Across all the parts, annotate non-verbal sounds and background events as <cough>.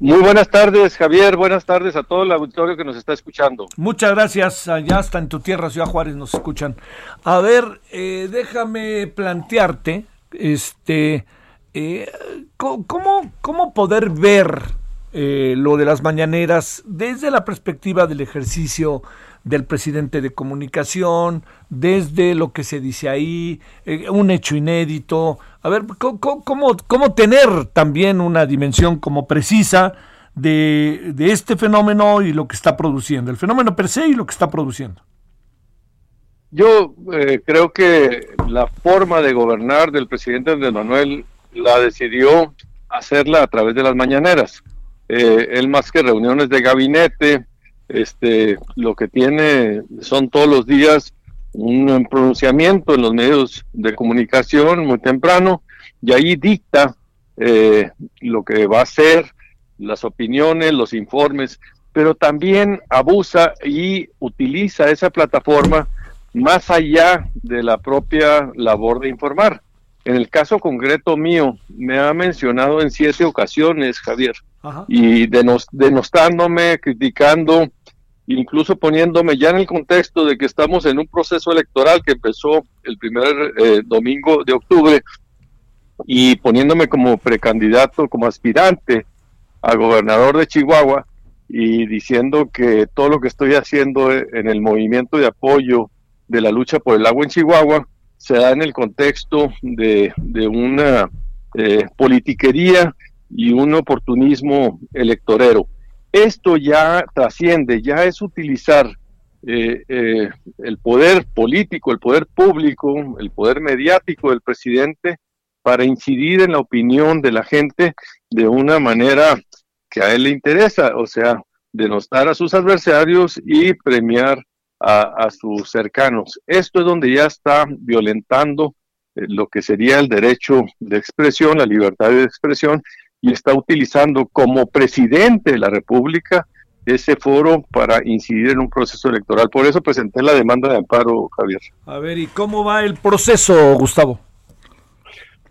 Muy buenas tardes, Javier. Buenas tardes a todo el auditorio que nos está escuchando. Muchas gracias. Allá hasta en tu tierra, Ciudad Juárez, nos escuchan. A ver, eh, déjame plantearte, este, eh, ¿cómo, ¿cómo poder ver eh, lo de las mañaneras desde la perspectiva del ejercicio del presidente de comunicación, desde lo que se dice ahí, eh, un hecho inédito. A ver, ¿cómo, cómo, tener también una dimensión como precisa de, de, este fenómeno y lo que está produciendo, el fenómeno per se y lo que está produciendo? Yo eh, creo que la forma de gobernar del presidente Andrés Manuel la decidió hacerla a través de las mañaneras. Eh, él más que reuniones de gabinete, este, lo que tiene son todos los días un pronunciamiento en los medios de comunicación muy temprano y ahí dicta eh, lo que va a ser, las opiniones, los informes, pero también abusa y utiliza esa plataforma más allá de la propia labor de informar. En el caso concreto mío, me ha mencionado en siete ocasiones, Javier, y denostándome, criticando incluso poniéndome ya en el contexto de que estamos en un proceso electoral que empezó el primer eh, domingo de octubre y poniéndome como precandidato, como aspirante a gobernador de Chihuahua y diciendo que todo lo que estoy haciendo en el movimiento de apoyo de la lucha por el agua en Chihuahua se da en el contexto de, una eh, politiquería y un oportunismo electorero. Esto ya trasciende, ya es utilizar eh, eh, el poder político, el poder público, el poder mediático del presidente para incidir en la opinión de la gente de una manera que a él le interesa, o sea, denostar a sus adversarios y premiar a, sus cercanos. Esto es donde ya está violentando eh, lo que sería el derecho de expresión, la libertad de expresión, y está utilizando como presidente de la República ese foro para incidir en un proceso electoral. Por eso presenté la demanda de amparo, Javier. A ver, ¿y cómo va el proceso, Gustavo?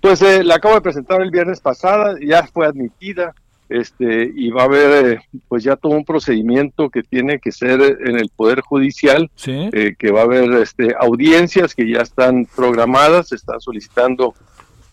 Pues eh, la acabo de presentar el viernes pasada, ya fue admitida, este, y va a haber eh, pues ya todo un procedimiento que tiene que ser en el Poder Judicial, eh, que va a haber este, audiencias que ya están programadas, se están solicitando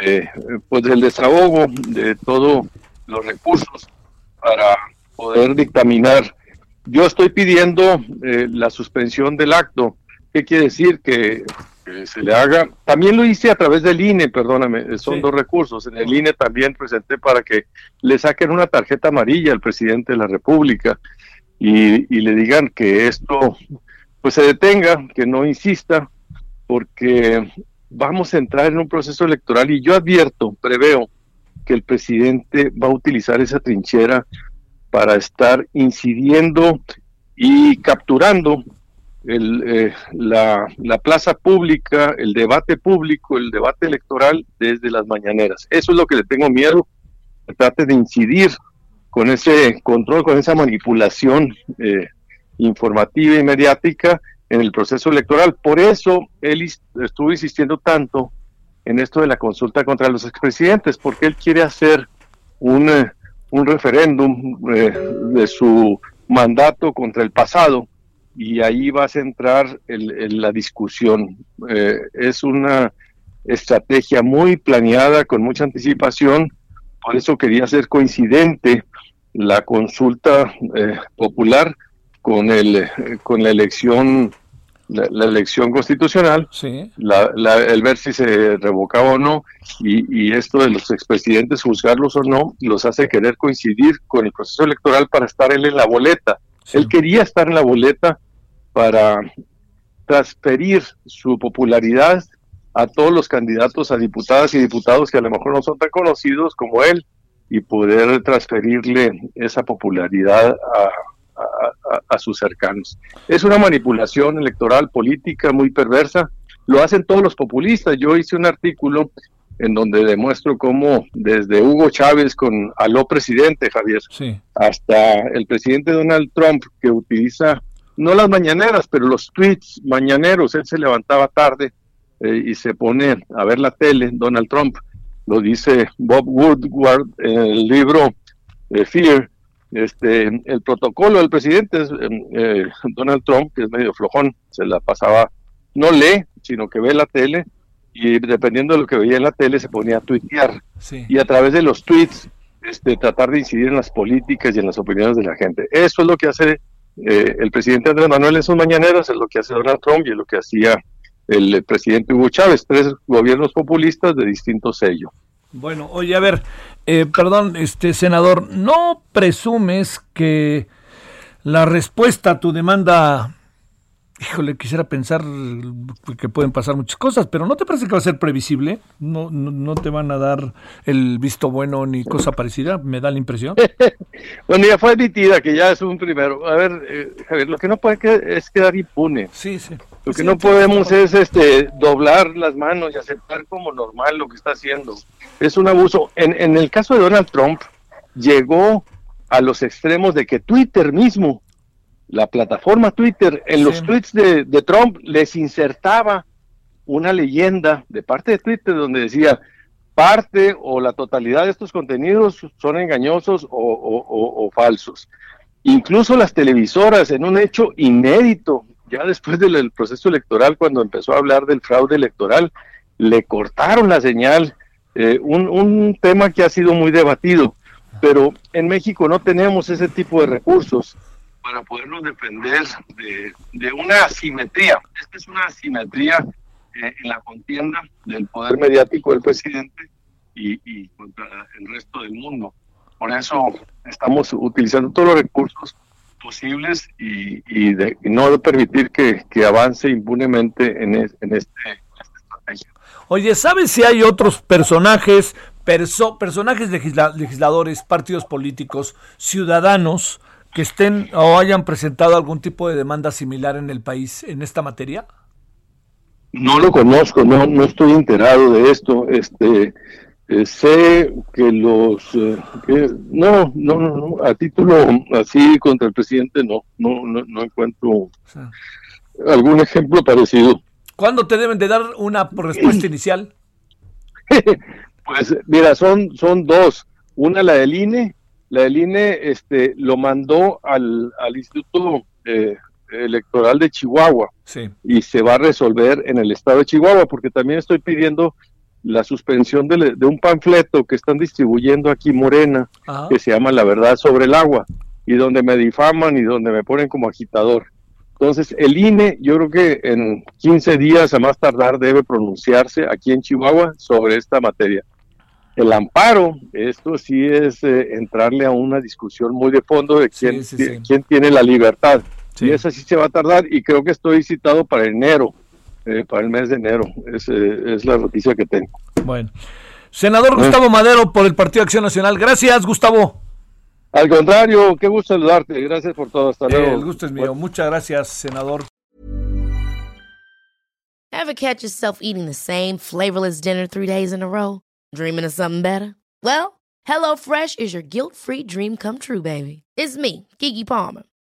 eh, pues el desahogo de todos los recursos para poder dictaminar. Yo estoy pidiendo eh, la suspensión del acto. ¿Qué quiere decir? Que, se le haga. También lo hice a través del INE, perdóname, son dos recursos. En el INE también presenté para que le saquen una tarjeta amarilla al presidente de la República y, y le digan que esto pues se detenga, que no insista, porque vamos a entrar en un proceso electoral y yo advierto, preveo que el presidente va a utilizar esa trinchera para estar incidiendo y capturando el, eh, la, la, plaza pública, el debate público, el debate electoral desde las mañaneras. Eso es lo que le tengo miedo, trate de incidir con ese control, con esa manipulación eh, informativa y mediática en el proceso electoral. Por eso él estuvo insistiendo tanto en esto de la consulta contra los expresidentes, porque él quiere hacer un, eh, un referéndum eh, de su mandato contra el pasado y ahí va a centrar el, la discusión. Eh, es una estrategia muy planeada, con mucha anticipación, por eso quería hacer coincidente la consulta popular con, el, con la elección la, elección constitucional, el ver si se revocaba o no, y, esto de los expresidentes, juzgarlos o no, los hace querer coincidir con el proceso electoral para estar él en la boleta. Él quería estar en la boleta para transferir su popularidad a todos los candidatos a diputadas y diputados que a lo mejor no son tan conocidos como él y poder transferirle esa popularidad a, a, sus cercanos. Es una manipulación electoral política muy perversa. Lo hacen todos los populistas. Yo hice un artículo en donde demuestro cómo desde Hugo Chávez con aló presidente Javier hasta el presidente Donald Trump que utiliza no las mañaneras pero los tweets mañaneros él se levantaba tarde eh, y se pone a ver la tele Donald Trump lo dice Bob Woodward en el libro eh, Fear este, el protocolo del presidente es em, eh, Donald Trump, que es medio flojón, se la pasaba, no lee, sino que ve la tele y dependiendo de lo que veía en la tele se ponía a tuitear y a través de los tweets este, tratar de incidir en las políticas y en las opiniones de la gente. Eso es lo que hace eh, el presidente Andrés Manuel en sus mañaneras, es lo que hace Donald Trump y es lo que hacía el presidente Hugo Chávez, tres gobiernos populistas de distinto sello. Bueno, oye, a ver, eh, perdón, este senador, ¿no presumes que la respuesta a tu demanda, híjole, quisiera pensar que pueden pasar muchas cosas, pero ¿no te parece que va a ser previsible? ¿No, no, te van a dar el visto bueno ni cosa parecida? Me da la impresión. <laughs> bueno, ya fue admitida que ya es un primero. A ver, eh, Javier, lo que no puede es quedar impune. Sí, sí. Lo que no podemos es este doblar las manos y aceptar como normal lo que está haciendo. Es un abuso. En, en el caso de Donald Trump, llegó a los extremos de que Twitter mismo, la plataforma Twitter, en los tweets de, de, Trump les insertaba una leyenda de parte de Twitter donde decía parte o la totalidad de estos contenidos son engañosos o, o, o falsos. Incluso las televisoras, en un hecho inédito ya después del proceso electoral, cuando empezó a hablar del fraude electoral, le cortaron la señal, eh, un, tema que ha sido muy debatido, pero en México no tenemos ese tipo de recursos para podernos defender de, una asimetría. Esta es una asimetría eh, en la contienda del poder mediático del presidente y, y contra el resto del mundo. Por eso estamos utilizando todos los recursos posibles y, de, no permitir que, avance impunemente en, este, en esta estrategia. Oye, ¿sabes si hay otros personajes, personajes legisladores, partidos políticos, ciudadanos que estén o hayan presentado algún tipo de demanda similar en el país en esta materia? No lo conozco, no, no estoy enterado de esto. Este, eh, sé que los eh, no, no, no, a título así contra el presidente no, no, no, encuentro algún ejemplo parecido. ¿Cuándo te deben de dar una respuesta <clears throat> inicial? pues mira, son, son dos. Una la del INE, la del INE este, lo mandó al, al Instituto eh, Electoral de Chihuahua y se va a resolver en el estado de Chihuahua, porque también estoy pidiendo la suspensión de, un panfleto que están distribuyendo aquí Morena, que se llama La Verdad sobre el Agua, y donde me difaman y donde me ponen como agitador. Entonces, el INE, yo creo que en 15 días a más tardar debe pronunciarse aquí en Chihuahua sobre esta materia. El amparo, esto sí es eh, entrarle a una discusión muy de fondo de quién, quién tiene la libertad. Y esa sí se va a tardar y creo que estoy citado para enero eh, para el mes de enero. Es, eh, es la noticia que tengo. Bueno. Senador Gustavo Madero por el Partido Acción Nacional. Gracias, Gustavo. Al contrario, qué gusto saludarte. Gracias por todo. Hasta luego. el gusto es mío. Muchas gracias, senador. Ever catch yourself eating the same flavorless dinner three days in a row? Dreaming of something better? Well, HelloFresh is your guilt-free dream come true, baby. It's me, Kiki Palmer.